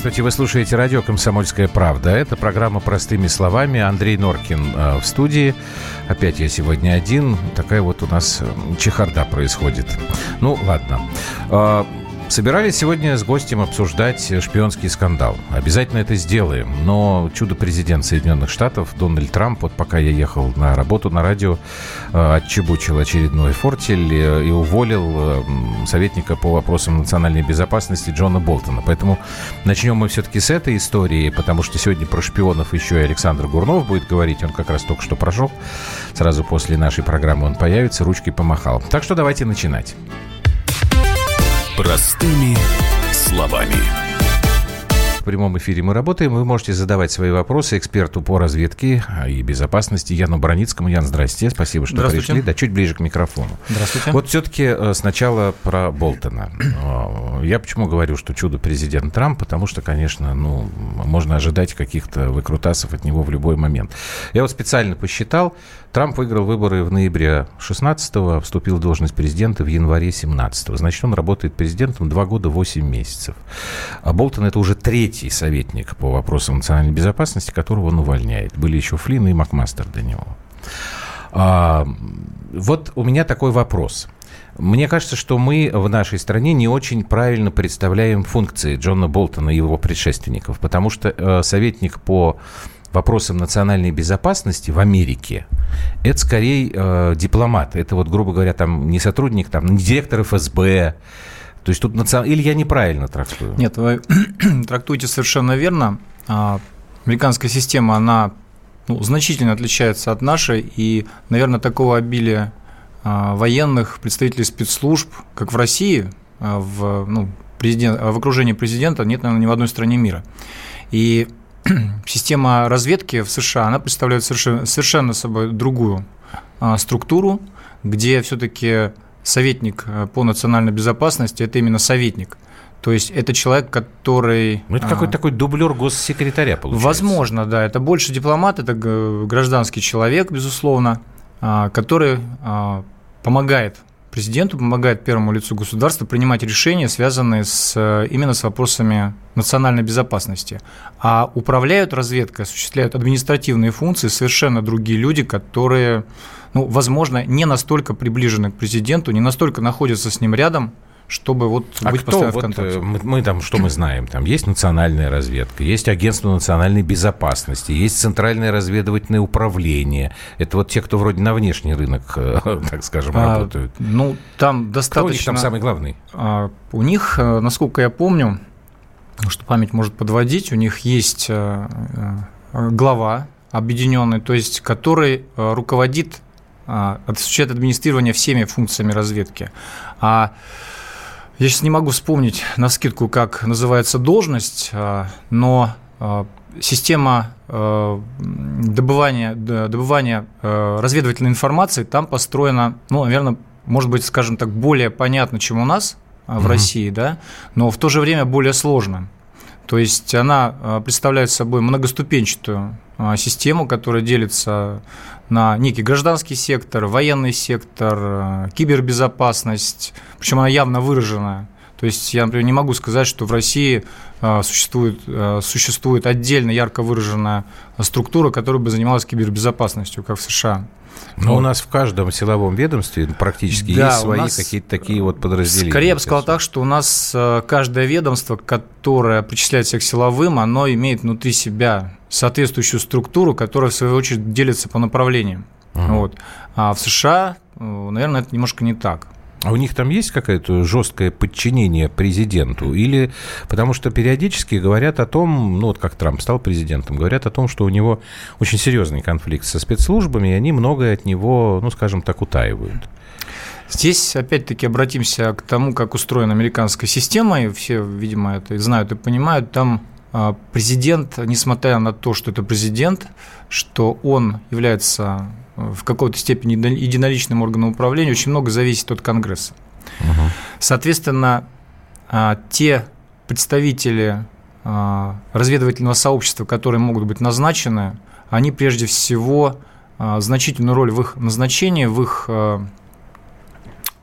Здравствуйте, вы слушаете радио «Комсомольская правда». Это программа «Простыми словами». Андрей Норкин э, в студии. Опять я сегодня один. Такая вот у нас э, чехарда происходит. Ну, ладно. Э, Собирались сегодня с гостем обсуждать шпионский скандал. Обязательно это сделаем. Но чудо-президент Соединенных Штатов Дональд Трамп, вот пока я ехал на работу на радио, э, отчебучил очередной фортель и уволил э, советника по вопросам национальной безопасности Джона Болтона. Поэтому начнем мы все-таки с этой истории, потому что сегодня про шпионов еще и Александр Гурнов будет говорить. Он как раз только что прошел. Сразу после нашей программы он появится, ручкой помахал. Так что давайте начинать. Простыми словами. В прямом эфире мы работаем. Вы можете задавать свои вопросы эксперту по разведке и безопасности Яну Броницкому. Ян, здрасте. Спасибо, что пришли. Да, чуть ближе к микрофону. Здравствуйте. Вот все-таки э, сначала про Болтона. Э, я почему говорю, что чудо президент Трамп? Потому что, конечно, ну, можно ожидать каких-то выкрутасов от него в любой момент. Я вот специально посчитал, Трамп выиграл выборы в ноябре 16-го, вступил в должность президента в январе 17-го. Значит, он работает президентом 2 года 8 месяцев. А Болтон это уже третий советник по вопросам национальной безопасности, которого он увольняет. Были еще Флинн и Макмастер до него. А, вот у меня такой вопрос. Мне кажется, что мы в нашей стране не очень правильно представляем функции Джона Болтона и его предшественников, потому что э, советник по вопросам национальной безопасности в Америке, это скорее э, дипломат. Это вот, грубо говоря, там не сотрудник, там не директор ФСБ. То есть тут национ... или я неправильно трактую? Нет, вы трактуете совершенно верно. А, американская система, она ну, значительно отличается от нашей, и, наверное, такого обилия а, военных представителей спецслужб, как в России, а, в, ну, президент, в окружении президента нет, наверное, ни в одной стране мира. И система разведки в США, она представляет совершенно, совершенно собой другую структуру, где все-таки советник э, по национальной безопасности – это именно советник. То есть это человек, который... Ну, это какой-то а, такой дублер госсекретаря, получается. Возможно, да. Это больше дипломат, это гражданский человек, безусловно, а, который а, помогает президенту, помогает первому лицу государства принимать решения, связанные с, э, именно с вопросами национальной безопасности. А управляют разведкой, осуществляют административные функции совершенно другие люди, которые, ну, возможно, не настолько приближены к президенту, не настолько находятся с ним рядом, чтобы вот а быть кто, постоянно вот, в контакте. Э, мы, мы там, что мы знаем? Там есть национальная разведка, есть агентство национальной безопасности, есть центральное разведывательное управление. Это вот те, кто вроде на внешний рынок, э, так скажем, а, работают. Ну, там достаточно... Кто у них там самый главный? А, у них, э, насколько я помню, что память может подводить, у них есть глава объединенный, то есть который руководит осуществляет администрирование всеми функциями разведки. А я сейчас не могу вспомнить на скидку, как называется должность, а, но а, система а, добывания, добывания разведывательной информации там построена, ну, наверное, может быть, скажем так, более понятно, чем у нас в угу. России, да, но в то же время более сложно. То есть она представляет собой многоступенчатую систему, которая делится на некий гражданский сектор, военный сектор, э, кибербезопасность, причем она явно выражена. То есть я, например, не могу сказать, что в России существует, существует отдельно ярко выраженная структура, которая бы занималась кибербезопасностью, как в США. Но вот. у нас в каждом силовом ведомстве практически да, есть свои какие-то такие вот подразделения. Скорее я бы сказал так, что у нас каждое ведомство, которое причисляет себя к силовым, оно имеет внутри себя соответствующую структуру, которая, в свою очередь, делится по направлениям. Ага. Вот. А в США, э, наверное, это немножко не так. А у них там есть какое-то жесткое подчинение президенту? Или потому что периодически говорят о том, ну вот как Трамп стал президентом, говорят о том, что у него очень серьезный конфликт со спецслужбами, и они многое от него, ну скажем так, утаивают. Здесь, опять-таки, обратимся к тому, как устроена американская система, и все, видимо, это знают и понимают. Там а, президент, несмотря на то, что это президент, что он является в какой-то степени единоличным органом управления, очень много зависит от Конгресса. Угу. Соответственно, а, те представители а, разведывательного сообщества, которые могут быть назначены, они прежде всего значительную роль в их назначении, в их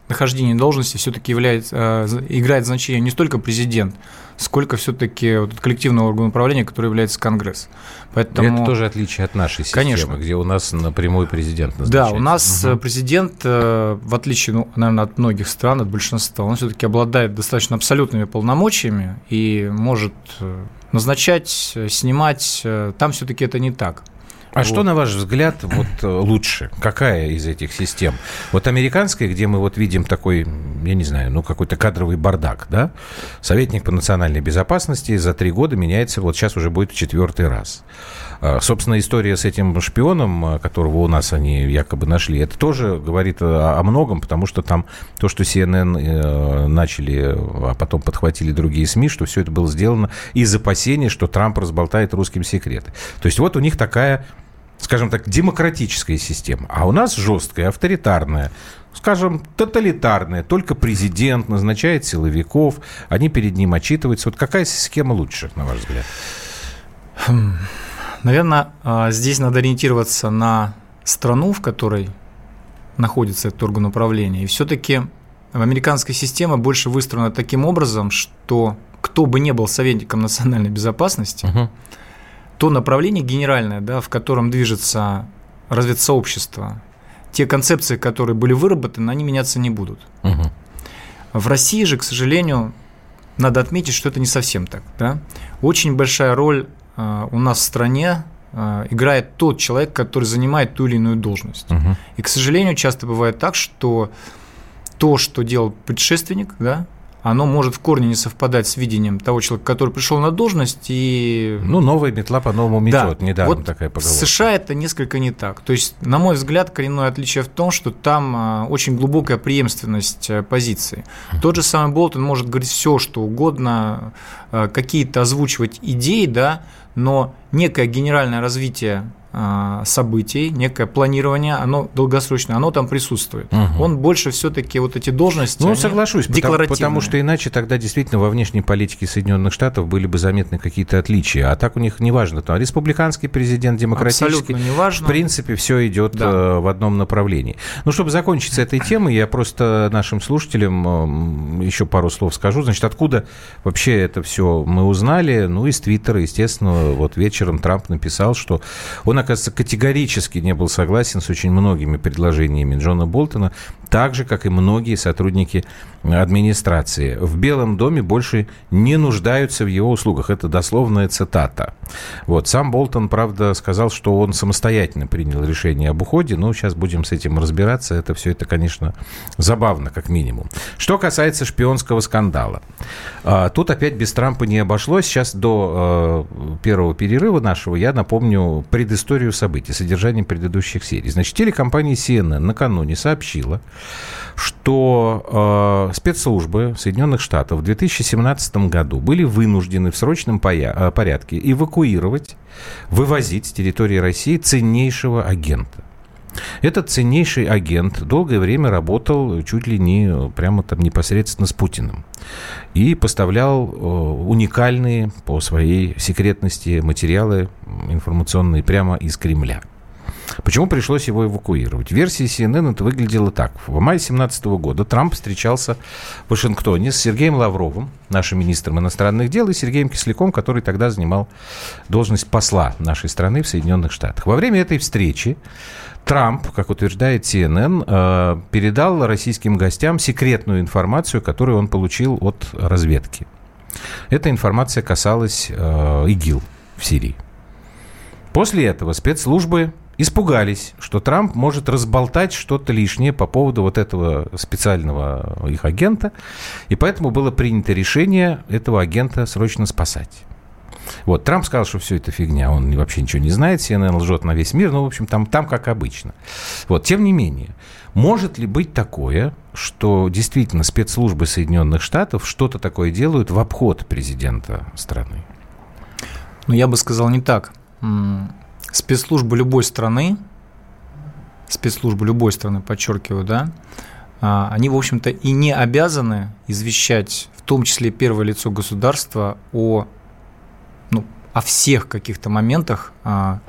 нахождения должности все-таки является, играет значение не столько президент, сколько все-таки вот коллективный орган управления, который является Конгресс. Поэтому... Это тоже отличие от нашей системы, Конечно. где у нас напрямую президент назначается. Да, у нас угу. президент, э, в отличие, ну, наверное, от многих стран, от большинства, он все-таки обладает достаточно абсолютными полномочиями и может э, назначать, снимать. Там все-таки это не так. А вот. что, на ваш взгляд, вот э, лучше? Какая из этих систем? Вот американская, где мы вот видим такой, я не знаю, ну какой-то кадровый бардак, да? Советник по национальной безопасности за три года меняется, вот сейчас уже будет в четвертый раз. А, собственно, история с этим шпионом, а, которого у нас они якобы нашли, это тоже говорит о, многом, потому что там то, что CNN э, начали, а потом подхватили другие СМИ, что все это было сделано из опасения, что Трамп разболтает русским секреты. То есть вот у них такая скажем так, демократическая система, а у нас жесткая, авторитарная, скажем, тоталитарная. Только президент назначает силовиков, они перед ним отчитываются. Вот какая схема лучше, на ваш взгляд? Хм. Наверное, а, здесь надо ориентироваться на страну, в которой находится этот орган управления. И все-таки американская система больше выстроена таким образом, что кто бы не был советником национальной безопасности, uh-huh то направление генеральное, да, в котором движется разведсообщество, те концепции, которые были выработаны, они меняться не будут. Угу. В России же, к сожалению, надо отметить, что это не совсем так. Да? Очень большая роль э, у нас в стране э, играет тот человек, который занимает ту или иную должность. Угу. И, к сожалению, часто бывает так, что то, что делал предшественник, да, оно может в корне не совпадать с видением того человека, который пришел на должность и... Ну, новая метла по-новому метет, да. недавно вот такая поговорка. В США это несколько не так. То есть, на мой взгляд, коренное отличие в том, что там а, очень глубокая преемственность э, позиций. Тот же самый Болтон может говорить все, что угодно, э, какие-то озвучивать идеи, да, но некое генеральное развитие а, событий, некое планирование, оно долгосрочное, оно там присутствует. Угу. Он больше все-таки вот эти должности. Ну, соглашусь, потому, потому что иначе тогда действительно во внешней политике Соединенных Штатов были бы заметны какие-то отличия. А так у них неважно, там республиканский президент, демократический. Абсолютно неважно. В принципе, все идет да. Э, в одном направлении. Ну, чтобы закончить с этой темой, я просто нашим слушателям еще пару слов скажу. Значит, откуда вообще это все мы узнали? Ну, из Твиттера, естественно, вот вечером Трамп написал, что он оказывается, категорически не был согласен с очень многими предложениями Джона Болтона, так же, как и многие сотрудники администрации. В Белом доме больше не нуждаются в его услугах. Это дословная цитата. Вот. Сам Болтон, правда, сказал, что он самостоятельно принял решение об уходе. Но сейчас будем с этим разбираться. Это все это, конечно, забавно, как минимум. Что касается шпионского скандала. А, тут опять без Трампа не обошлось. Сейчас до а, первого перерыва нашего я напомню предысторию событий, содержание предыдущих серий. Значит, телекомпания CNN накануне сообщила, что э, спецслужбы Соединенных Штатов в 2017 году были вынуждены в срочном э, порядке эвакуировать, вывозить с территории России ценнейшего агента. Этот ценнейший агент долгое время работал чуть ли не прямо там непосредственно с Путиным и поставлял э, уникальные по своей секретности материалы информационные прямо из Кремля. Почему пришлось его эвакуировать? Версия CNN это выглядело так. В мае 2017 года Трамп встречался в Вашингтоне с Сергеем Лавровым, нашим министром иностранных дел, и Сергеем Кисляком, который тогда занимал должность посла нашей страны в Соединенных Штатах. Во время этой встречи Трамп, как утверждает CNN, э, передал российским гостям секретную информацию, которую он получил от разведки. Эта информация касалась э, ИГИЛ в Сирии. После этого спецслужбы испугались, что Трамп может разболтать что-то лишнее по поводу вот этого специального их агента, и поэтому было принято решение этого агента срочно спасать. Вот, Трамп сказал, что все это фигня, он вообще ничего не знает, CNN лжет на весь мир, ну, в общем, там, там как обычно. Вот, тем не менее, может ли быть такое, что действительно спецслужбы Соединенных Штатов что-то такое делают в обход президента страны? Ну, я бы сказал не так спецслужбы любой страны, спецслужбы любой страны, подчеркиваю, да, а, они, в общем-то, и не обязаны извещать, в том числе первое лицо государства, о, ну, о всех каких-то моментах, а,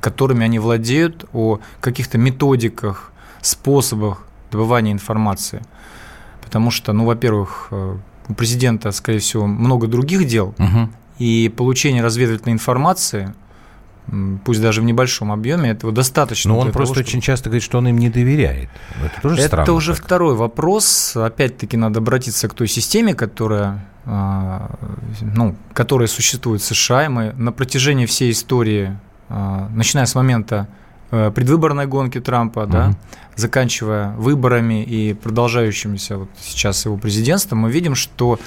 которыми они владеют, о каких-то методиках, способах добывания информации. потому что, ну, во-первых, э, у президента, скорее всего, много других дел, угу. и получение разведывательной информации пусть даже в небольшом объеме, этого достаточно. Но он просто того, очень часто говорит, что он им не доверяет. Это тоже Это странно. Это уже так. второй вопрос. Опять-таки надо обратиться к той системе, которая, а, ну, которая существует в США. И мы на протяжении всей истории, а, начиная с момента э, предвыборной гонки Трампа, угу. да, заканчивая выборами и продолжающимся вот сейчас его президентством, мы видим, что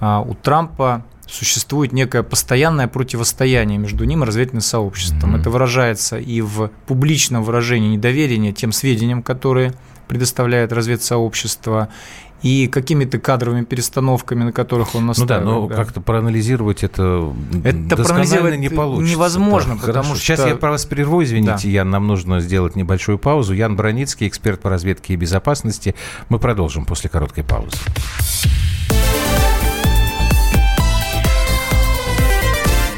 а, у Трампа существует некое постоянное противостояние между ним и разведывательным сообществом. Mm-hmm. Это выражается и в публичном выражении недоверия тем сведениям, которые предоставляет разведсообщество, и какими-то кадровыми перестановками, на которых он настаивает. Ну да, но да. как-то проанализировать это, это проанализировать не получится. Невозможно, да, потому хорошо. что... Сейчас я про вас прерву, извините, да. Ян, нам нужно сделать небольшую паузу. Ян Броницкий, эксперт по разведке и безопасности. Мы продолжим после короткой паузы.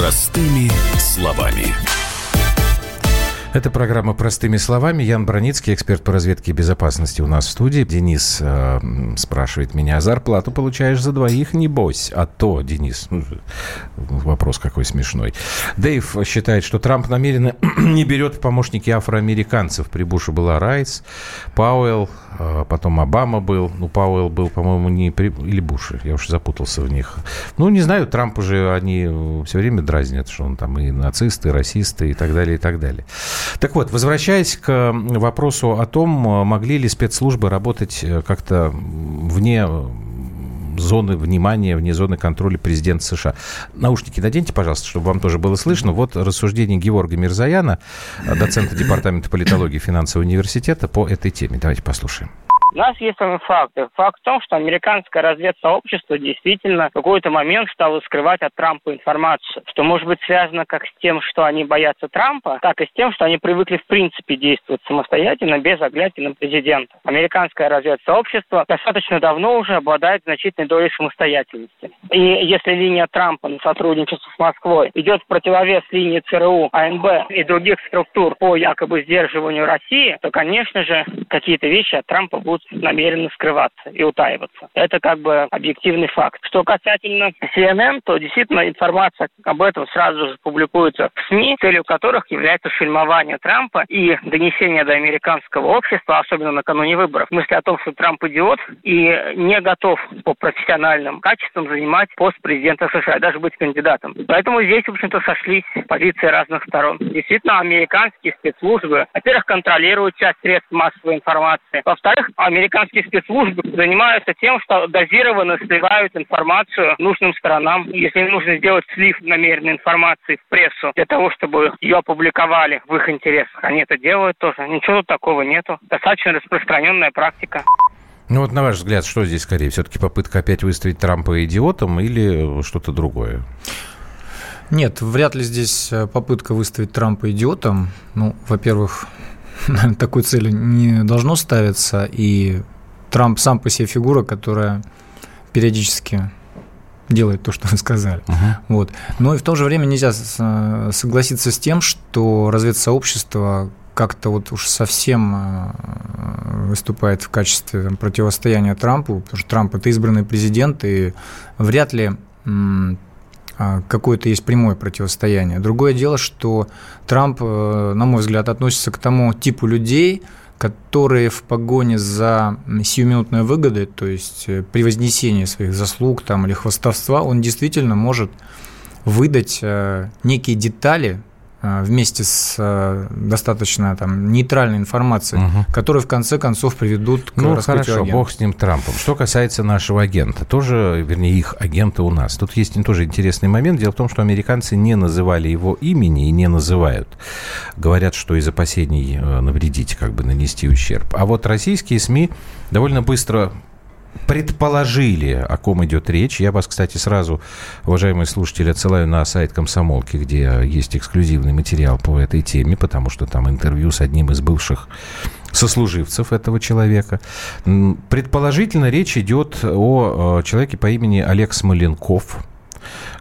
Простыми словами. Это программа «Простыми словами». Ян Броницкий, эксперт по разведке и безопасности у нас в студии. Денис э, спрашивает меня, зарплату получаешь за двоих, небось? А то, Денис, ну, вопрос какой смешной. Дэйв считает, что Трамп намеренно не берет в помощники афроамериканцев. При Буше была Райс, Пауэлл, э, потом Обама был. Ну, Пауэлл был, по-моему, не при... Или Буш, я уж запутался в них. Ну, не знаю, Трамп уже, они все время дразнят, что он там и нацисты, и расисты, и так далее, и так далее. Так вот, возвращаясь к вопросу о том, могли ли спецслужбы работать э, как-то вне зоны внимания, вне зоны контроля президента США. Наушники наденьте, пожалуйста, чтобы вам тоже было слышно. Вот рассуждение Георга Мирзаяна, доцента Департамента политологии финансового университета по этой теме. Давайте послушаем. У нас есть факты. Факт в том, что американское разведсообщество действительно в какой-то момент стало скрывать от Трампа информацию, что может быть связано как с тем, что они боятся Трампа, так и с тем, что они привыкли в принципе действовать самостоятельно, без оглядки на президента. Американское разведсообщество достаточно давно уже обладает значительной долей самостоятельности. И если линия Трампа на сотрудничество с Москвой идет в противовес линии ЦРУ, АНБ и других структур по якобы сдерживанию России, то, конечно же, какие-то вещи от Трампа будут будут намеренно скрываться и утаиваться. Это как бы объективный факт. Что касательно CNN, то действительно информация об этом сразу же публикуется в СМИ, целью которых является фильмование Трампа и донесение до американского общества, особенно накануне выборов, мысли о том, что Трамп идиот и не готов по профессиональным качествам занимать пост президента США, даже быть кандидатом. Поэтому здесь, в общем-то, сошлись позиции разных сторон. Действительно, американские спецслужбы, во-первых, контролируют часть средств массовой информации. Во-вторых, американские спецслужбы занимаются тем, что дозированно сливают информацию нужным сторонам. Если им нужно сделать слив намеренной информации в прессу для того, чтобы ее опубликовали в их интересах, они это делают тоже. Ничего тут такого нету. Достаточно распространенная практика. Ну вот на ваш взгляд, что здесь скорее? Все-таки попытка опять выставить Трампа идиотом или что-то другое? Нет, вряд ли здесь э, попытка выставить Трампа идиотом. Ну, во-первых, такой цели не должно ставиться, и Трамп сам по себе фигура, которая периодически делает то, что вы сказали. Uh-huh. Вот. Но и в то же время нельзя согласиться с тем, что разведсообщество как-то вот уж совсем э, выступает в качестве там, противостояния Трампу, потому что Трамп это избранный президент, и вряд ли какое-то есть прямое противостояние. Другое дело, что Трамп, э, на мой взгляд, относится к тому типу людей, которые в погоне за сиюминутной выгодой, то есть э, при вознесении своих заслуг там, или хвастовства, он действительно может выдать э, некие детали, вместе с э, достаточно там нейтральной информацией, угу. которые в конце концов приведут к ну, раскрытию хорошо, агента. бог с ним Трампом. Что касается нашего агента, тоже, вернее, их агента у нас. Тут есть тоже интересный момент. Дело в том, что американцы не называли его имени и не называют. Говорят, что из опасений э, навредить, как бы нанести ущерб. А вот российские СМИ довольно быстро предположили, о ком идет речь. Я вас, кстати, сразу, уважаемые слушатели, отсылаю на сайт Комсомолки, где есть эксклюзивный материал по этой теме, потому что там интервью с одним из бывших сослуживцев этого человека. Предположительно, речь идет о э, человеке по имени Олег Смоленков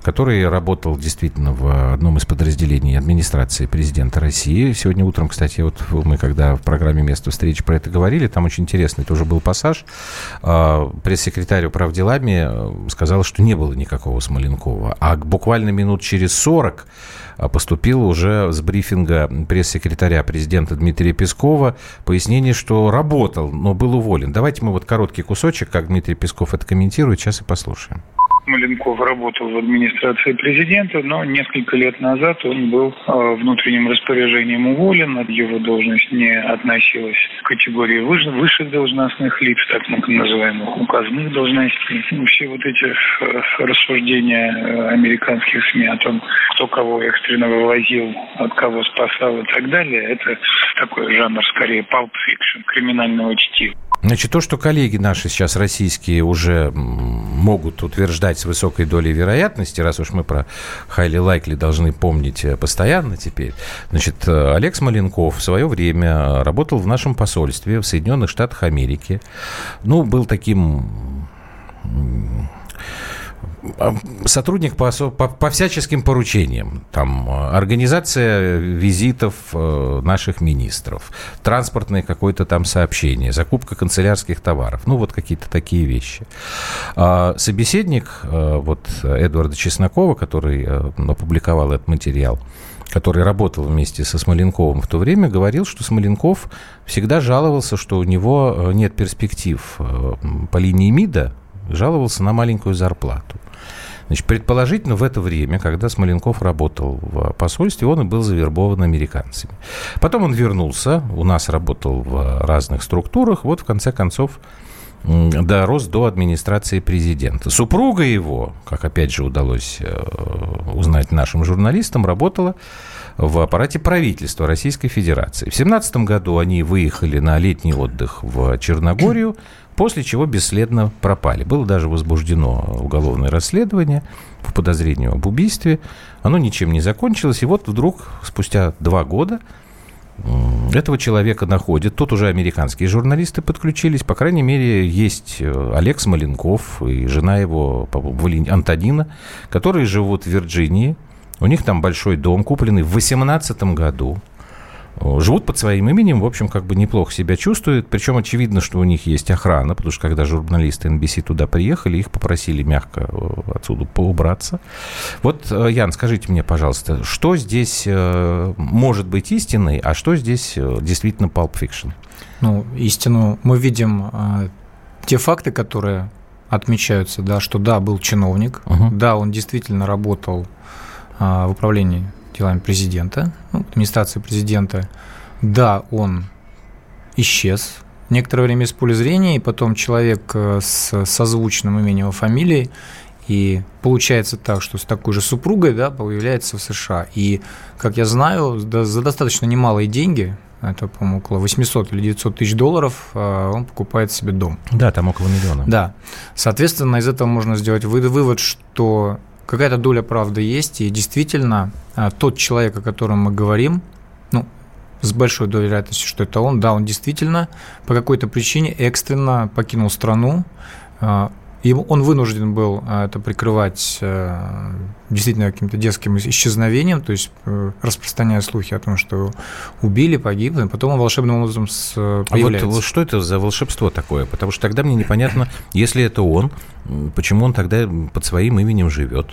который работал действительно в одном из подразделений администрации президента России. Сегодня утром, кстати, вот мы когда в программе «Место встречи» про это говорили, там очень интересный тоже был пассаж. А, пресс-секретарь управделами э, сказал, что не было никакого Смоленкова. А буквально минут через 40 а, поступило уже с брифинга пресс-секретаря президента Дмитрия Пескова пояснение, что работал, но был уволен. Давайте мы вот короткий кусочек, как Дмитрий Песков это комментирует, сейчас и послушаем. Маленков работал в администрации президента, но несколько лет назад он был э, внутренним распоряжением уволен, его должность не относилась к категории высших должностных лиц, так называемых указанных должностей. Ну, все вот эти э, рассуждения э, американских СМИ о том, кто кого экстренно вывозил, от кого спасал и так далее, это такой жанр скорее pulp fiction, криминального чтива. Значит, то, что коллеги наши сейчас российские уже могут утверждать с высокой долей вероятности, раз уж мы про highly likely должны помнить э, постоянно теперь, значит, э, Олег Смоленков в свое время работал в нашем посольстве в Соединенных Штатах Америки. Ну, был таким сотрудник по, по, по всяческим поручениям. Там а, организация визитов э, наших министров, транспортное какое-то там сообщение, закупка канцелярских товаров. Ну, вот какие-то такие вещи. А собеседник э, вот Эдварда Чеснокова, который э, опубликовал этот материал, который работал вместе со Смоленковым в то время, говорил, что Смоленков всегда жаловался, что у него нет перспектив по линии МИДа, жаловался на маленькую зарплату. Значит, предположительно, в это время, когда Смоленков работал в посольстве, он и был завербован американцами. Потом он вернулся, у нас работал в разных структурах, вот в конце концов дорос до администрации президента. Супруга его, как опять же удалось э, узнать нашим журналистам, работала в аппарате правительства Российской Федерации. В 2017 году они выехали на летний отдых в Черногорию, после чего бесследно пропали. Было даже возбуждено уголовное расследование по подозрению об убийстве. Оно ничем не закончилось. И вот вдруг, спустя два года, этого человека находят. Тут уже американские журналисты подключились. По крайней мере, есть э, Олег Смоленков и жена его, Антонина, которые живут в Вирджинии. У них там большой дом, купленный в 2018 году живут под своим именем, в общем, как бы неплохо себя чувствуют. Причем очевидно, что у них есть охрана, потому что когда журналисты NBC туда приехали, их попросили мягко э, отсюда поубраться. Вот, э, Ян, скажите мне, пожалуйста, что здесь э, может быть истиной, а что здесь действительно Pulp Fiction? Ну, истину мы видим те факты, которые отмечаются, да, что да, был чиновник, угу. да, он действительно работал в управлении делами президента, ну, администрации президента. Да, он исчез некоторое время из поля зрения, и потом человек э, с созвучным именем и фамилией, и получается так, что с такой же супругой да, появляется в США. И, как я знаю, за достаточно немалые деньги, это, по-моему, около 800 или 900 тысяч долларов, э, он покупает себе дом. Да, там около миллиона. Да. Соответственно, из этого можно сделать вывод, что какая-то доля правды есть, и действительно а, тот человек, о котором мы говорим, ну, с большой долей вероятности, что это он, да, он действительно по какой-то причине экстренно покинул страну, а, Ему, он вынужден был а, это прикрывать э, действительно каким-то детским исчезновением, то есть э, распространяя слухи о том, что убили, погибли, потом он волшебным образом появляется. А вот что это за волшебство такое? Потому что тогда мне непонятно, если это он, почему он тогда под своим именем живет?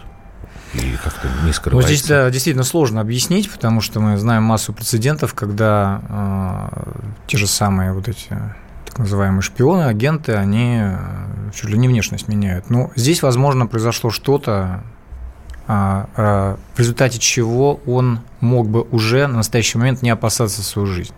и как-то не скрывается. Вот здесь да, действительно сложно объяснить, потому что мы знаем массу прецедентов, когда э, те же самые вот эти так называемые шпионы, агенты, они э, чуть ли не внешность меняют. Но здесь, возможно, произошло что-то, а, а, в результате чего он мог бы уже на настоящий момент не опасаться свою жизнь.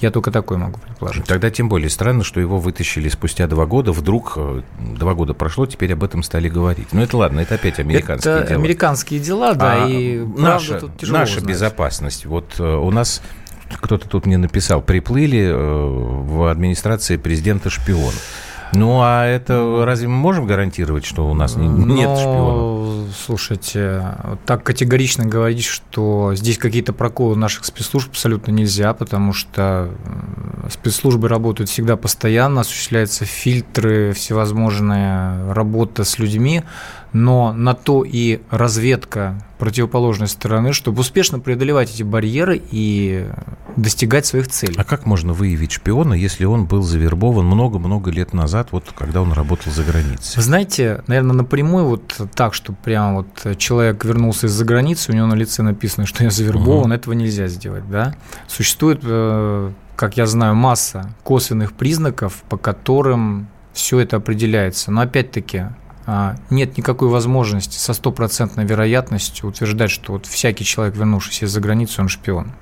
Я только такой могу предположить. Тогда тем более странно, что его вытащили спустя два года. Вдруг э, два года прошло, теперь об этом стали говорить. Ну, это ладно, это опять американские это дела. американские дела, да, а и наша, наша безопасность. Вот э, у нас кто-то тут мне написал, приплыли э, в администрации президента шпион. Ну, а это разве мы можем гарантировать, что у нас не, нет Но, шпионов? Слушайте, так категорично говорить, что здесь какие-то проколы наших спецслужб абсолютно нельзя, потому что спецслужбы работают всегда постоянно, осуществляются фильтры, всевозможная работа с людьми, но на то и разведка противоположной стороны, чтобы успешно преодолевать эти барьеры и достигать своих целей. А как можно выявить шпиона, если он был завербован много-много лет назад, вот когда он работал за границей? Вы знаете, наверное, напрямую вот так, что прямо вот человек вернулся из-за границы, у него на лице написано, что я завербован, угу. этого нельзя сделать, да? Существует, э, как я знаю, масса косвенных признаков, по которым все это определяется. Но опять-таки, нет никакой возможности со стопроцентной вероятностью утверждать, что вот всякий человек, вернувшийся из-за границы, он шпион.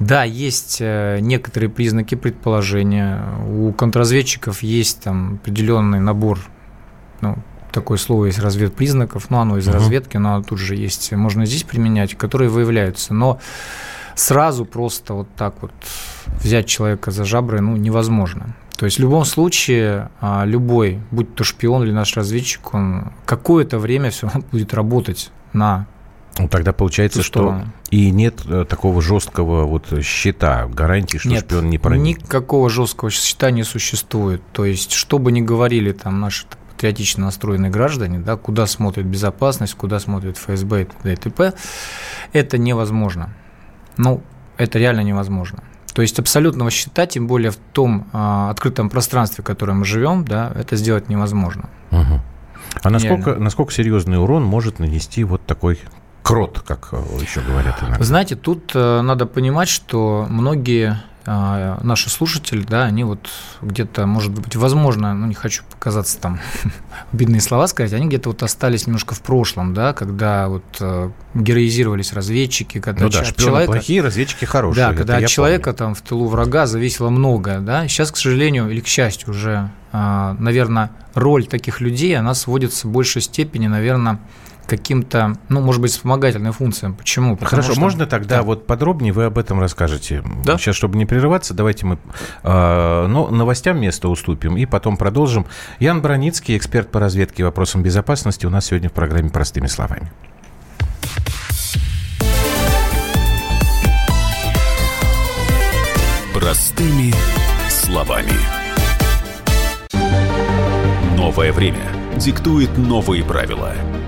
Да, есть э, некоторые признаки предположения. У контрразведчиков есть там определенный набор, ну, такое слово есть разведпризнаков, но оно из uh-huh. разведки, но оно тут же есть, можно здесь применять, которые выявляются. Но сразу просто вот так вот взять человека за жабры ну, невозможно. То есть в любом случае а, любой, будь то шпион или наш разведчик, он какое-то время все равно будет работать на ну, тогда получается, что и нет э, такого жесткого вот счета, гарантии, что нет, шпион не проник. никакого жесткого счета не существует. То есть, что бы ни говорили там наши патриотично настроенные граждане, да, куда смотрит безопасность, куда смотрит ФСБ и т.д. и т.п., это невозможно. Ну, это реально невозможно. То есть абсолютного счета, тем более в том а, открытом пространстве, в котором мы живем, да, это сделать невозможно. Угу. А насколько, насколько серьезный урон может нанести вот такой крот, как э, еще говорят иногда? Знаете, тут э, надо понимать, что многие а, наши слушатели, да, они вот где-то, может быть, возможно, ну, не хочу показаться там обидные слова сказать, они где-то вот остались немножко в прошлом, да, когда вот э, героизировались разведчики, когда ну да, от человека... плохие, разведчики хорошие. Да, когда от человека помню. там в тылу врага зависело много, да, сейчас, к сожалению, или к счастью уже, а, наверное, роль таких людей, она сводится в большей степени, наверное, каким-то, ну, может быть, вспомогательным функциям. Почему? Потому Хорошо, что... можно тогда да. вот подробнее вы об этом расскажете? Да? Сейчас, чтобы не прерываться, давайте мы э, ну, новостям место уступим и потом продолжим. Ян Броницкий, эксперт по разведке и вопросам безопасности, у нас сегодня в программе «Простыми словами». Простыми словами. Новое время диктует новые правила –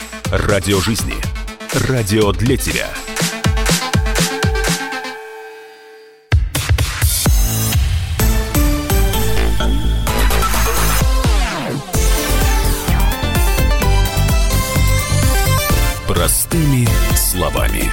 Радио жизни. Радио для тебя. Простыми словами.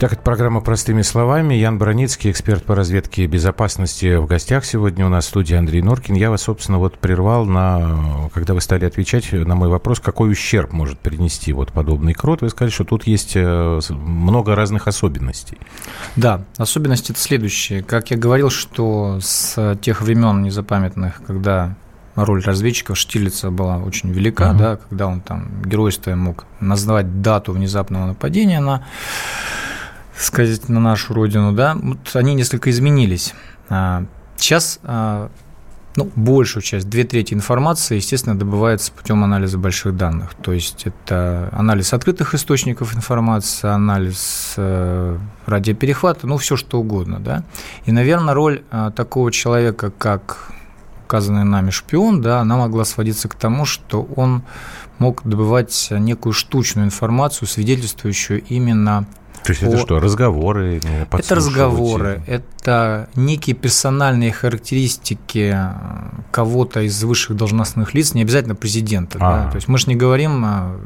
Так, это программа «Простыми словами». Ян Броницкий, эксперт по разведке и безопасности в гостях. Сегодня у нас в студии Андрей Норкин. Я вас, собственно, вот прервал, на, когда вы стали отвечать на мой вопрос, какой ущерб может принести вот подобный крот. Вы сказали, что тут есть э, много разных особенностей. Да, особенности это следующие. Как я говорил, что с тех времен незапамятных, когда роль разведчиков Штирлица была очень велика, uh-huh. да, когда он там геройство мог назвать дату внезапного нападения на сказать, на нашу родину, да, вот они несколько изменились. А, сейчас а, ну, большую часть, две трети информации, естественно, добывается путем анализа больших данных. То есть это анализ открытых источников информации, анализ э, радиоперехвата, ну, все что угодно, да. И, наверное, роль э, такого человека, как указанный нами шпион, да, она могла сводиться к тому, что он мог добывать некую штучную информацию, свидетельствующую именно то есть это что, разговоры? Это разговоры, это некие персональные характеристики э, кого-то из высших должностных лиц, не обязательно президента. Да? То есть мы же не говорим, э,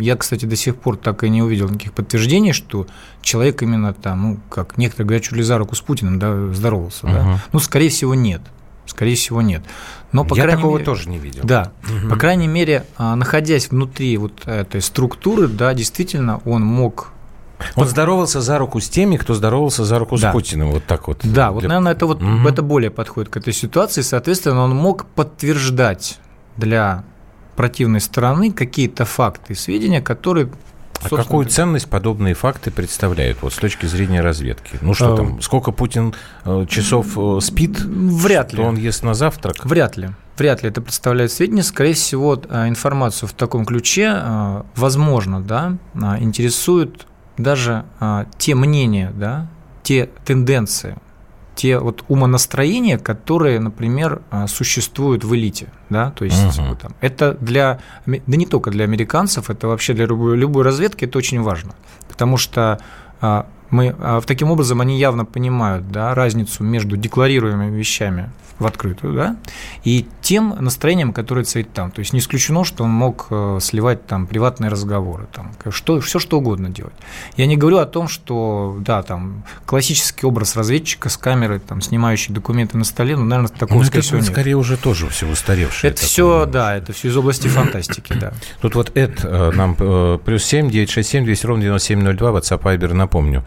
я, кстати, до сих пор так и не увидел никаких подтверждений, что человек именно там, ну, как некоторые говорят, чуть ли за руку с Путиным да, здоровался. Угу. Да? Ну, скорее всего, нет. Скорее всего, нет. Но, по Я такого мере, тоже не видел. Да. Угу. По крайней мере, а, находясь внутри вот этой структуры, да, действительно, он мог он здоровался за руку с теми, кто здоровался за руку да. с Путиным, вот так вот. Да, вот, наверное, это вот угу. это более подходит к этой ситуации. Соответственно, он мог подтверждать для противной стороны какие-то факты и сведения, которые а какую ценность подобные факты представляют вот с точки зрения разведки? Ну что там, сколько Путин э, часов э, спит? Вряд ли. Что он ест на завтрак? Вряд ли. Вряд ли это представляет сведения. Скорее всего, э, информацию в таком ключе, возможно, да, интересуют даже те мнения, да, те тенденции, те вот умонастроения, которые, например, а, существуют в элите, да, то есть угу. там, это для, да не только для американцев, это вообще для любой, любой разведки это очень важно, потому что а, мы, а, таким образом они явно понимают да, разницу между декларируемыми вещами в открытую, да, и тем настроением, которое царит там. То есть не исключено, что он мог э, сливать там приватные разговоры, там, что, все что угодно делать. Я не говорю о том, что, да, там, классический образ разведчика с камерой, там, снимающий документы на столе, ну, наверное, такого, ну, скорее всего, нет. скорее уже тоже все устаревшее. Это все, да, это все из области фантастики, да. Тут вот Эд э, нам э, плюс 7, 967, 200 ровно 9702, WhatsApp, Viber, напомню,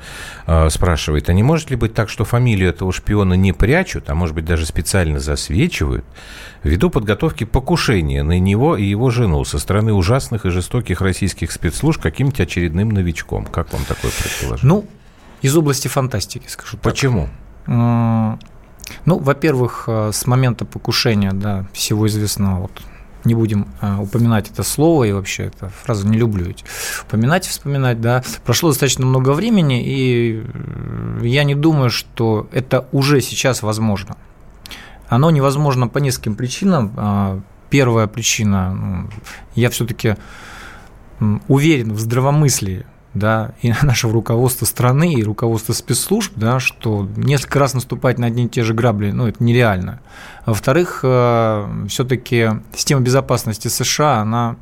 спрашивает, а не может ли быть так, что фамилию этого шпиона не прячут, а может быть даже специально засвечивают ввиду подготовки покушения на него и его жену со стороны ужасных и жестоких российских спецслужб каким-то очередным новичком. Как вам такое предположение? Ну, из области фантастики, скажу так. Почему? Ну, во-первых, э, с момента покушения, да, всего известного, вот не будем а, упоминать это слово, и вообще эту фразу не люблю упоминать и вспоминать, да, прошло достаточно много времени, и я не думаю, что это уже сейчас возможно. Оно невозможно по нескольким причинам. А, первая причина, ну, я все-таки уверен в здравомыслии да, и нашего руководства страны, и руководства спецслужб, да, что несколько раз наступать на одни и те же грабли, ну, это нереально. Во-вторых, э, все-таки система безопасности США, она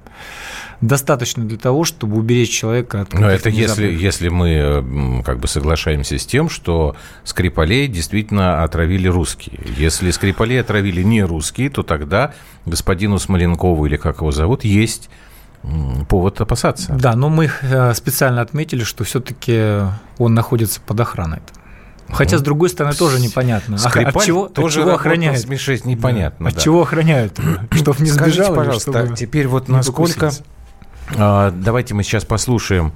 достаточно для того, чтобы уберечь человека от Но это если, если мы как бы соглашаемся с тем, что Скрипалей действительно отравили русские. Если Скрипалей отравили не русские, то тогда господину Смоленкову, или как его зовут, есть повод опасаться. Да, но мы э, специально отметили, что все-таки он находится под охраной. Хотя, с другой стороны, тоже непонятно. Скрипаль от чего, тоже от чего охраняют? Смешить непонятно. Да. От чего охраняют? Чтобы не сбежал? Скажите, пожалуйста, теперь вот насколько а, давайте мы сейчас послушаем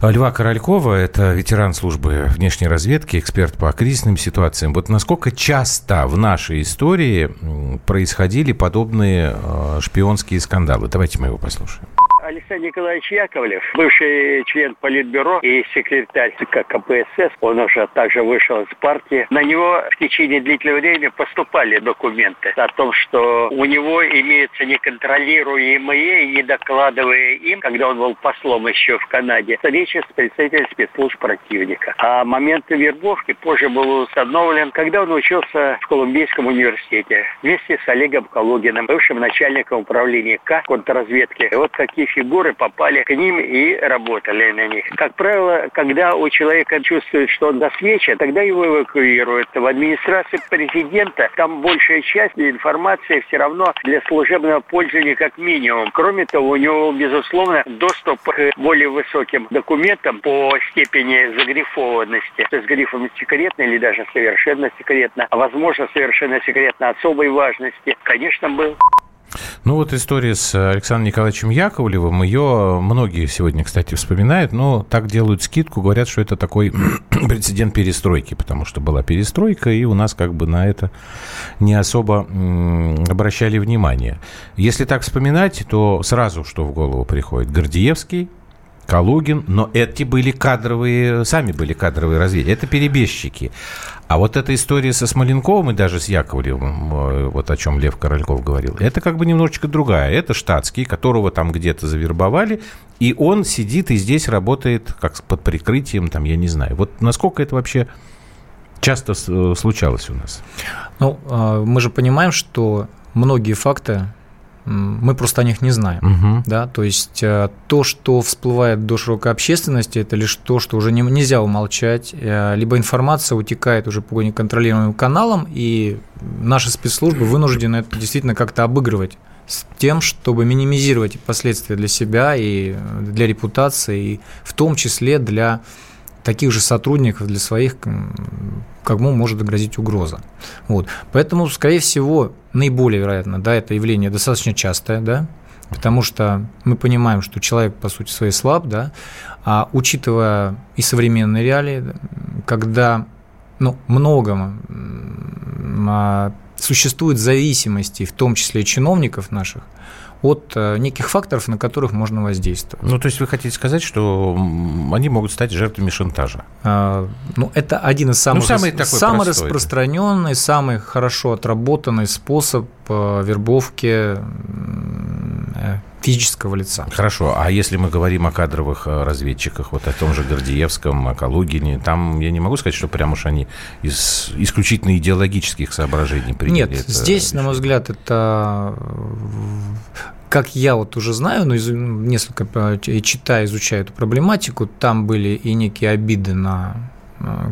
Льва Королькова, это ветеран службы внешней разведки, эксперт по кризисным ситуациям. Вот насколько часто в нашей истории происходили подобные а, шпионские скандалы? Давайте мы его послушаем. Александр Николаевич Яковлев, бывший член Политбюро и секретарь ЦК КПСС, он уже также вышел из партии. На него в течение длительного времени поступали документы о том, что у него имеются неконтролируемые и не докладывая им, когда он был послом еще в Канаде, встречи с представителями спецслужб противника. А момент вербовки позже был установлен, когда он учился в Колумбийском университете вместе с Олегом Калугиным, бывшим начальником управления К контрразведки. И вот какие фигуры попали к ним и работали на них. Как правило, когда у человека чувствует, что он досвечен, тогда его эвакуируют. В администрации президента там большая часть информации все равно для служебного пользования как минимум. Кроме того, у него, безусловно, доступ к более высоким документам по степени загрифованности. С грифом секретно или даже совершенно секретно, а возможно совершенно секретно особой важности, конечно, был. Ну вот история с Александром Николаевичем Яковлевым, ее многие сегодня, кстати, вспоминают, но так делают скидку, говорят, что это такой прецедент перестройки, потому что была перестройка, и у нас как бы на это не особо обращали внимание. Если так вспоминать, то сразу что в голову приходит? Гордеевский, Калугин, но эти были кадровые, сами были кадровые разведки, это перебежчики. А вот эта история со Смоленковым и даже с Яковлевым, э, вот о чем Лев Корольков говорил, это как бы немножечко другая. Это штатский, которого там где-то завербовали, и он сидит и здесь работает как под прикрытием, там, я не знаю. Вот насколько это вообще часто случалось у нас? Ну, а, мы же понимаем, что многие факты мы просто о них не знаем. Угу. Да? То есть э, то, что всплывает до широкой общественности, это лишь то, что уже не, нельзя умолчать, э, либо информация утекает уже по неконтролируемым каналам, и наши спецслужбы вынуждены это действительно как-то обыгрывать с тем, чтобы минимизировать последствия для себя и для репутации, и в том числе для таких же сотрудников, для своих, кому может грозить угроза. Вот. Поэтому, скорее всего, наиболее вероятно, да, это явление достаточно частое, да, потому что мы понимаем, что человек, по сути своей, слаб, да, а учитывая и современные реалии, когда ну, много а, существует зависимости, в том числе и чиновников наших, от э, неких факторов, на которых можно воздействовать. Ну, то есть вы хотите сказать, что они могут стать жертвами шантажа? А, ну, это один из самых, ну, самый, такой самый распространенный, самый хорошо отработанный способ э, вербовки э, физического лица. Хорошо, а если мы говорим о кадровых разведчиках, вот о том же Гордеевском, о Калугине, там я не могу сказать, что прям уж они из исключительно идеологических соображений приняли Нет, здесь, решение. на мой взгляд, это как я вот уже знаю, но из, несколько читая, изучая эту проблематику, там были и некие обиды на э,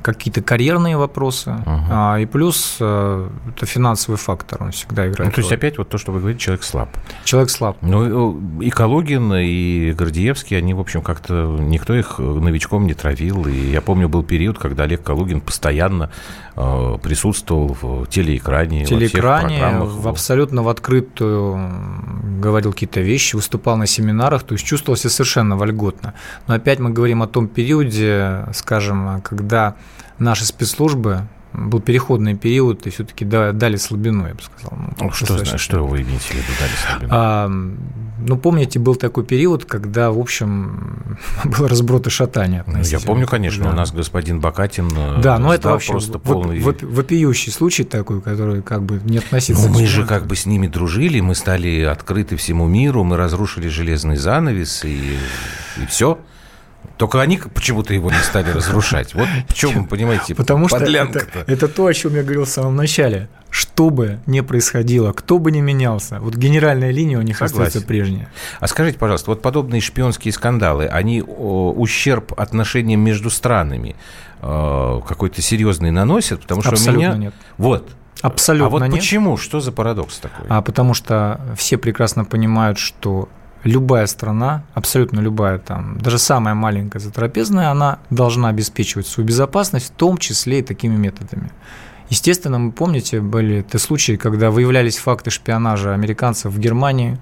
какие-то карьерные вопросы, uh-huh. а, и плюс а, это финансовый фактор, он всегда играет. Ну, то есть опять вот то, что вы говорите, человек слаб. Человек слаб. Ну, и Калугин, и Гордеевский, они, в общем, как-то, никто их новичком не травил, и я помню, был период, когда Олег Калугин постоянно Э, присутствовал в телеэкране, телеэкране в абсолютно в открытую говорил какие-то вещи, выступал на семинарах, то есть чувствовал себя совершенно вольготно. Но опять мы говорим о том периоде, скажем, когда наши спецслужбы был переходный период, и все-таки дали слабину, я бы сказал. Ну, что, что, что вы имеете в виду, дали слабину? А, ну, помните, был такой период, когда, в общем, был разброд и шатание. Ну, я помню, конечно, да. у нас господин Бакатин э, Да, но это вообще просто полный... вопиющий случай такой, который как бы не относится... Ну, мы же как бы с ними дружили, мы стали открыты всему миру, мы разрушили железный занавес, и, и все. Только они почему-то его не стали разрушать. Вот в чем, понимаете, Потому что это, это то, о чем я говорил в самом начале. Что бы ни происходило, кто бы ни менялся, вот генеральная линия у них Согласен. остается прежняя. А скажите, пожалуйста, вот подобные шпионские скандалы, они ущерб отношениям между странами э, какой-то серьезный наносят? Потому что Абсолютно у меня... нет. Вот. Абсолютно А вот нет. почему? Что за парадокс такой? А потому что все прекрасно понимают, что любая страна, абсолютно любая, там, даже самая маленькая затрапезная, она должна обеспечивать свою безопасность, в том числе и такими методами. Естественно, вы помните, были те случаи, когда выявлялись факты шпионажа американцев в Германии,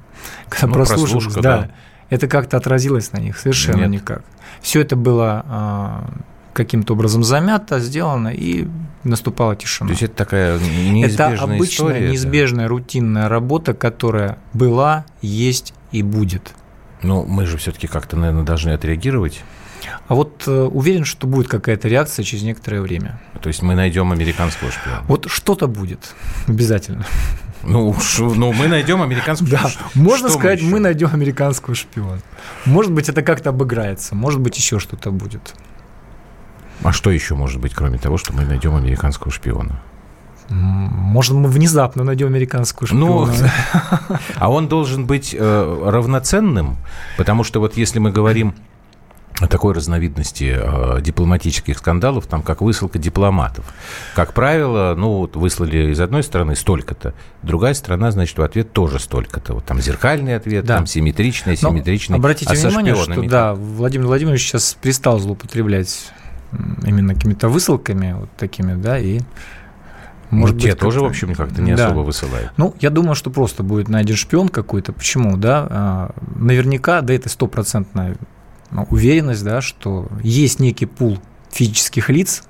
когда ну, прослушивались, да, да, это как-то отразилось на них совершенно Нет. никак. Все это было а, каким-то образом замято, сделано, и наступала тишина. То есть это такая неизбежная Это обычная, история, неизбежная, да? рутинная работа, которая была, есть и будет. Ну, мы же все-таки как-то, наверное, должны отреагировать. А вот э, уверен, что будет какая-то реакция через некоторое время. То есть мы найдем американского шпиона. Вот что-то будет обязательно. Ну, ш, ну мы найдем американского Да, можно что сказать, мы, мы найдем американского шпиона. Может быть, это как-то обыграется, может быть, еще что-то будет. А что еще может быть, кроме того, что мы найдем американского шпиона? Может, мы внезапно найдем американскую шпиона. Ну, а он должен быть э, равноценным, потому что вот если мы говорим о такой разновидности э, дипломатических скандалов, там как высылка дипломатов. Как правило, ну, вот выслали из одной стороны столько-то, другая сторона, значит, в ответ тоже столько-то. Вот там зеркальный ответ, да. там симметричный. Но обратите а внимание, что да, Владимир Владимирович сейчас перестал злоупотреблять именно какими-то высылками вот такими, да, и может ну, быть, те тоже, в общем, как-то не да. особо высылают. Ну, я думаю, что просто будет найден шпион какой-то. Почему, да? А, наверняка, да, это стопроцентная ну, уверенность, да, что есть некий пул физических лиц,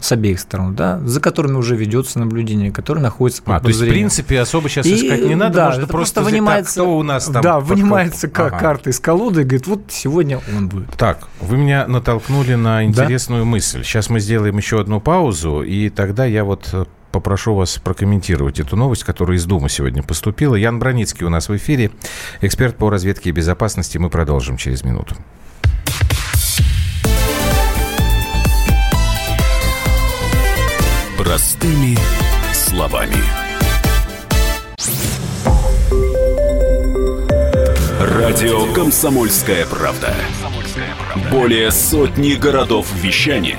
с обеих сторон, да, за которыми уже ведется наблюдение, которые находятся под а, то есть, в принципе, особо сейчас и, искать не надо, да, можно просто вынимается, так, кто у нас там. Да, вынимается ага. карта из колоды и говорит, вот сегодня он будет. Так, вы меня натолкнули на интересную да? мысль. Сейчас мы сделаем еще одну паузу, и тогда я вот э, попрошу вас прокомментировать эту новость, которая из Думы сегодня поступила. Ян Броницкий у нас в эфире, эксперт по разведке и безопасности. Мы продолжим через минуту. Простыми словами. Радио «Комсомольская правда». Более сотни городов вещания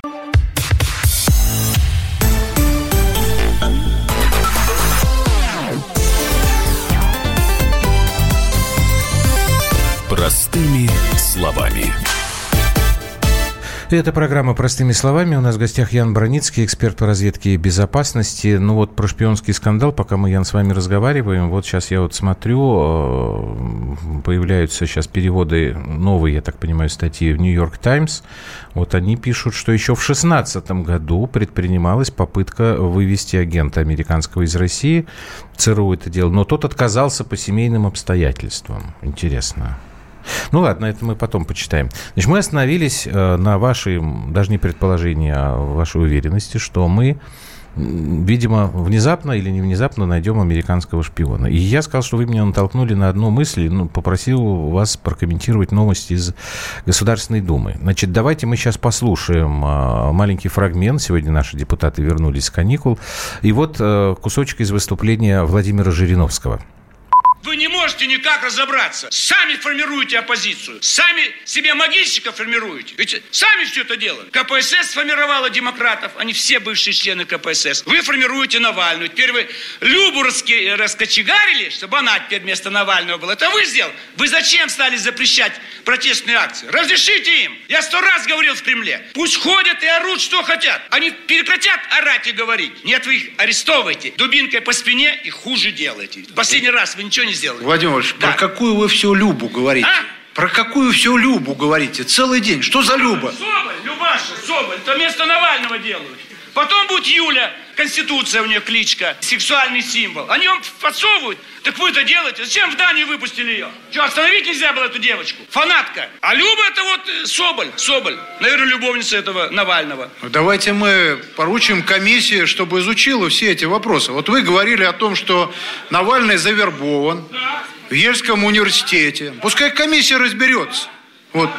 Словами. Это программа «Простыми словами». У нас в гостях Ян Броницкий, эксперт по разведке и безопасности. Ну вот про шпионский скандал, пока мы, Ян, с вами разговариваем, вот сейчас я вот смотрю, э, появляются сейчас переводы, новые, я так понимаю, статьи в «Нью-Йорк Таймс». Вот они пишут, что еще в 2016 году предпринималась попытка вывести агента американского из России. ЦРУ это делал, но тот отказался по семейным обстоятельствам. Интересно. Ну ладно, это мы потом почитаем. Значит, мы остановились э, на вашей, даже не предположении, а вашей уверенности, что мы видимо, внезапно или не внезапно найдем американского шпиона. И я сказал, что вы меня натолкнули на одну мысль, ну, попросил вас прокомментировать новости из Государственной Думы. Значит, давайте мы сейчас послушаем э, маленький фрагмент. Сегодня наши депутаты вернулись с каникул. И вот э, кусочек из выступления Владимира Жириновского. Вы не можете никак разобраться. Сами формируете оппозицию. Сами себе могильщиков формируете. Ведь сами все это делали. КПСС сформировала демократов. Они все бывшие члены КПСС. Вы формируете Навальную. Теперь вы Любу раскочегарили, чтобы она теперь вместо Навального была. Это вы сделали. Вы зачем стали запрещать протестные акции? Разрешите им. Я сто раз говорил в Кремле. Пусть ходят и орут, что хотят. Они прекратят орать и говорить. Нет, вы их арестовываете. Дубинкой по спине и хуже делаете. Последний раз вы ничего не сделали. Владимир Владимирович, Да. про какую вы всю Любу говорите? А? Про какую всю Любу говорите? Целый день. Что за Люба? Соболь, Любаша, Соболь, это вместо Навального делают. Потом будет Юля, Конституция у нее кличка, сексуальный символ. Они вам подсовывают, так вы это делаете. Зачем в Данию выпустили ее? Что, остановить нельзя было эту девочку? Фанатка. А Люба это вот э, Соболь, Соболь. Наверное, любовница этого Навального. Ну, Давайте мы поручим комиссии, чтобы изучила все эти вопросы. Вот вы говорили о том, что Навальный завербован в Ельском университете. Пускай комиссия разберется. Вот.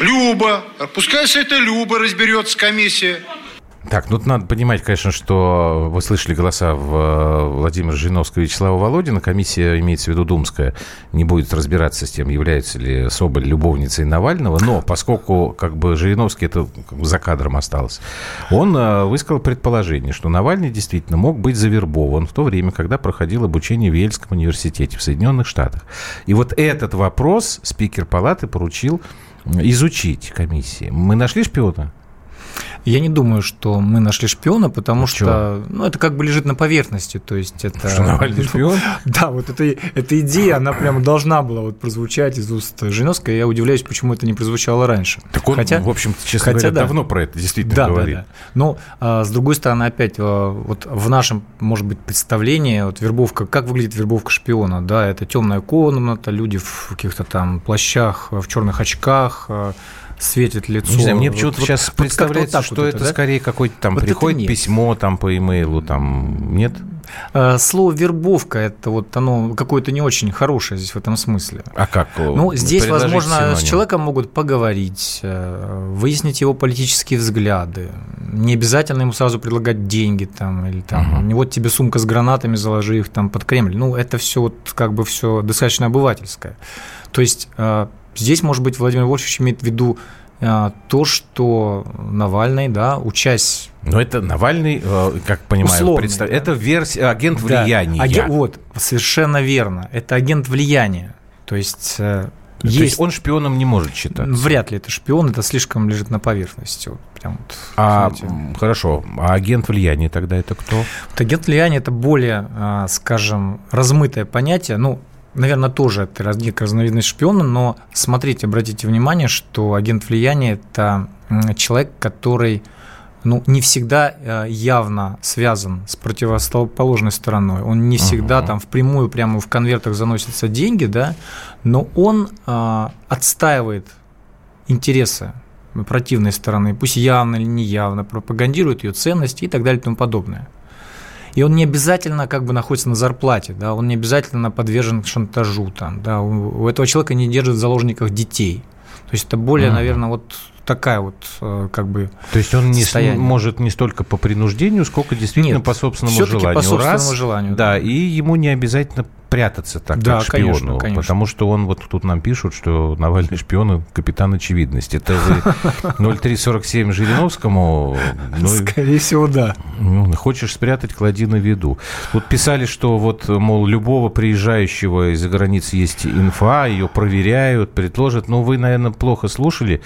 Люба. Пускай с этой Люба разберется комиссия. Так, ну надо понимать, конечно, что вы слышали голоса э, Владимира Жириновского и Вячеслава Володина. Комиссия, имеется в виду Думская, не будет разбираться с тем, является ли Соболь любовницей Навального. Но поскольку как бы Жириновский это за кадром осталось, он э, высказал предположение, что Навальный действительно мог быть завербован в то время, когда проходил обучение в Ельском университете в Соединенных Штатах. И вот этот вопрос спикер палаты поручил изучить комиссии. Мы нашли шпиона? Я не думаю, что мы нашли шпиона, потому Ну, что ну, это как бы лежит на поверхности. То есть это... Что Навальный шпион? Да, вот эта, эта идея, она прямо должна была вот прозвучать из уст Жириновской. Я удивляюсь, почему это не прозвучало раньше. Так он, Хотя- в общем честно хотя говоря, да. давно про это действительно Да, говорит. да, да. Но а, с другой стороны, опять, а, вот в нашем, может быть, представлении, вот вербовка, как выглядит вербовка шпиона, да, это темная комната, люди в каких-то там плащах, в черных очках, а, светит лицо. Не знаю, мне почему-то вот- сейчас вот представляется, вот что вот это, да? скорее какой-то там Вот приходит письмо там по имейлу, там нет? А, Слово вербовка это вот оно какое-то не очень хорошее здесь в этом смысле. А как? Ну, здесь, возможно, с синоним. человеком могут поговорить, э, выяснить его политические взгляды. Не обязательно ему сразу предлагать деньги там, или там, не вот тебе сумка с гранатами, заложи их там под Кремль. Ну, это все вот как бы все достаточно обывательское. То есть э, здесь, может быть, Владимир Вольфович имеет в виду э, то, что Навальный, да, учась Но это Навальный, э, как понимаю, Условный, представ- да. это версия, агент Да, влияния. аген- вот, совершенно верно. Это агент влияния. То есть э, То есть, есть он шпионом не может считаться. вряд ли это шпион, это слишком лежит на поверхности. Вот, прям вот, А, знаете. хорошо, а агент влияния тогда это кто? Вот агент влияния это более, а, скажем, размытое понятие. Ну, наверное, тоже это разновидность шпиона, но смотрите, обратите внимание, что агент влияния это человек, который ну, не всегда э, явно связан с противоположной стороной. Он не всегда Ага. там впрямую прямо в конвертах заносятся деньги, да, но он а, отстаивает интересы противной стороны, пусть явно или неявно, пропагандирует ее ценности и так далее и тому подобное. И он не обязательно как бы находится на зарплате, да, он не обязательно подвержен шантажу, там, да, у, у этого человека не держит в заложниках детей. То есть это более, mm. наверное, вот такая вот э, как бы То есть он не может не столько по принуждению, сколько действительно Нет, по собственному желанию. по собственному Раз, желанию. Да, да, и ему не обязательно прятаться так, да, как шпиону. Конечно, конечно. Потому что он, вот тут нам пишут, что Навальный шпион капитан очевидности. Это вы 0347 Жириновскому? Ну, Скорее всего, да. Ну, хочешь спрятать, клади на виду. Вот писали, что вот, мол, любого приезжающего из-за границы есть инфа, ее проверяют, предложат. Но вы, наверное, плохо слушали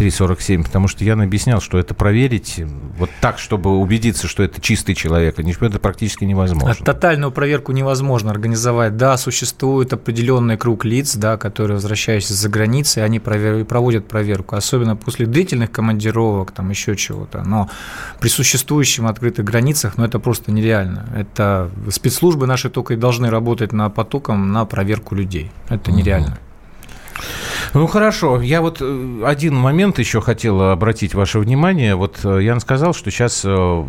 0347, потому что я объяснял, что это проверить вот так, чтобы убедиться, что это чистый человек, это практически невозможно. А тотальную проверку невозможно организовать. Да, существует определенный круг лиц, да, которые, возвращаясь за границей, они провер... проводят проверку, особенно после длительных командировок, там еще чего-то. Но при существующем открытых границах, ну, это просто нереально. Это спецслужбы наши только и должны работать на потоком на проверку людей. Это нереально. Ну хорошо, я вот э, один момент еще хотел обратить ваше внимание. Вот э, Ян сказал, что сейчас э,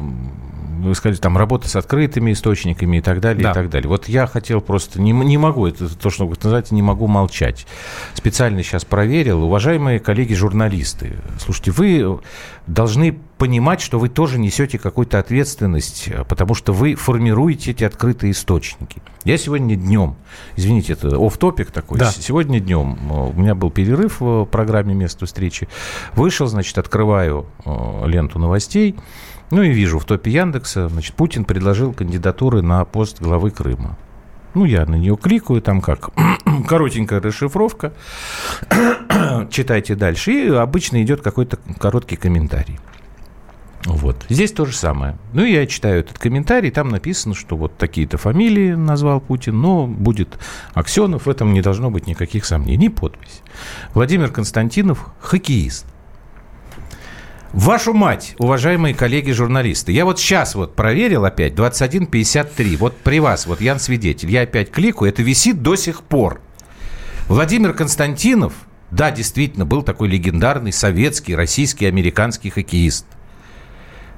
вы сказали, там работа с открытыми источниками и так далее, да. и так далее. Вот я хотел просто, не, не могу, это то, что вы называете, не могу молчать. Специально сейчас проверил. Уважаемые коллеги-журналисты, слушайте, вы должны понимать, что вы тоже несете какую-то ответственность, потому что вы формируете эти открытые источники. Я сегодня днем, извините, это оф топик такой, да. сегодня днем у меня был перерыв в программе «Место встречи», вышел, значит, открываю э, ленту новостей, ну и вижу в топе Яндекса, значит, Путин предложил кандидатуры на пост главы Крыма. Ну, я на нее кликаю, там как коротенькая расшифровка. Читайте дальше. И обычно идет какой-то короткий комментарий. Вот. Здесь то же самое. Ну, я читаю этот комментарий, там написано, что вот такие-то фамилии назвал Путин, но будет Аксенов, в этом не должно быть никаких сомнений. Подпись. Владимир Константинов, хоккеист. Вашу мать, уважаемые коллеги-журналисты, я вот сейчас вот проверил опять, 21.53, вот при вас, вот Ян свидетель, я опять кликаю, это висит до сих пор. Владимир Константинов, да, действительно, был такой легендарный советский, российский, американский хоккеист.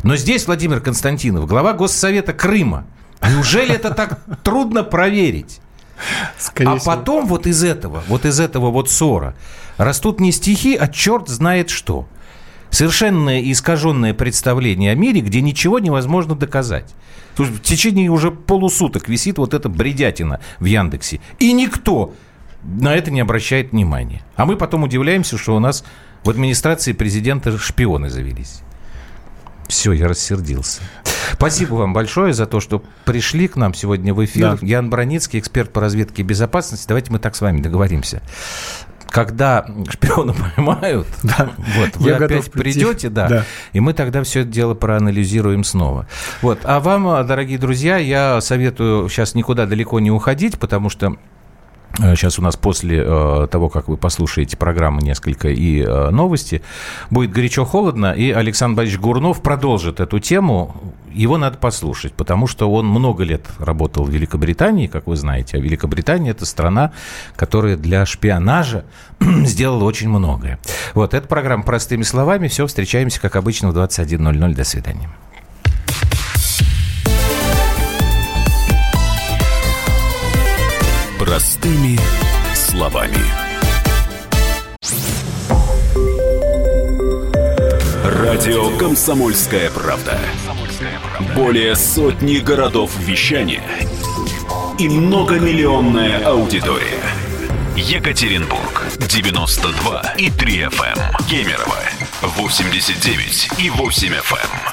Но здесь Владимир Константинов, глава Госсовета Крыма. Неужели это так трудно проверить? Скорее а всего. потом вот из этого, вот из этого вот ссора растут не стихи, а черт знает что – совершенно искаженное представление о мире, где ничего невозможно доказать. В течение уже полусуток висит вот эта бредятина в Яндексе. И никто на это не обращает внимания. А мы потом удивляемся, что у нас в администрации президента шпионы завелись. Все, я рассердился. Спасибо вам большое за то, что пришли к нам сегодня в эфир. Да. Ян Броницкий, эксперт по разведке и безопасности. Давайте мы так с вами договоримся когда шпиона поймают, да. вот, вы Я опять придете, да, да, и мы тогда все это дело проанализируем снова. Вот. А вам, дорогие друзья, я советую сейчас никуда далеко не уходить, потому что Сейчас э, у нас после э, того, как вы послушаете программы несколько и э, новости, будет горячо-холодно, и Александр Борисович Гурнов продолжит эту тему. Его надо послушать, потому что он много лет работал в Великобритании, как вы знаете. А Великобритания – это страна, которая для шпионажа сделала очень многое. Вот, эта программа «Простыми словами». Все, встречаемся, как обычно, в 21.00. До свидания. Простыми словами. Радио Комсомольская правда". Более сотни городов вещания и многомиллионная аудитория. Екатеринбург 92 и 3 FM. Кемерово 89 и 8 FM.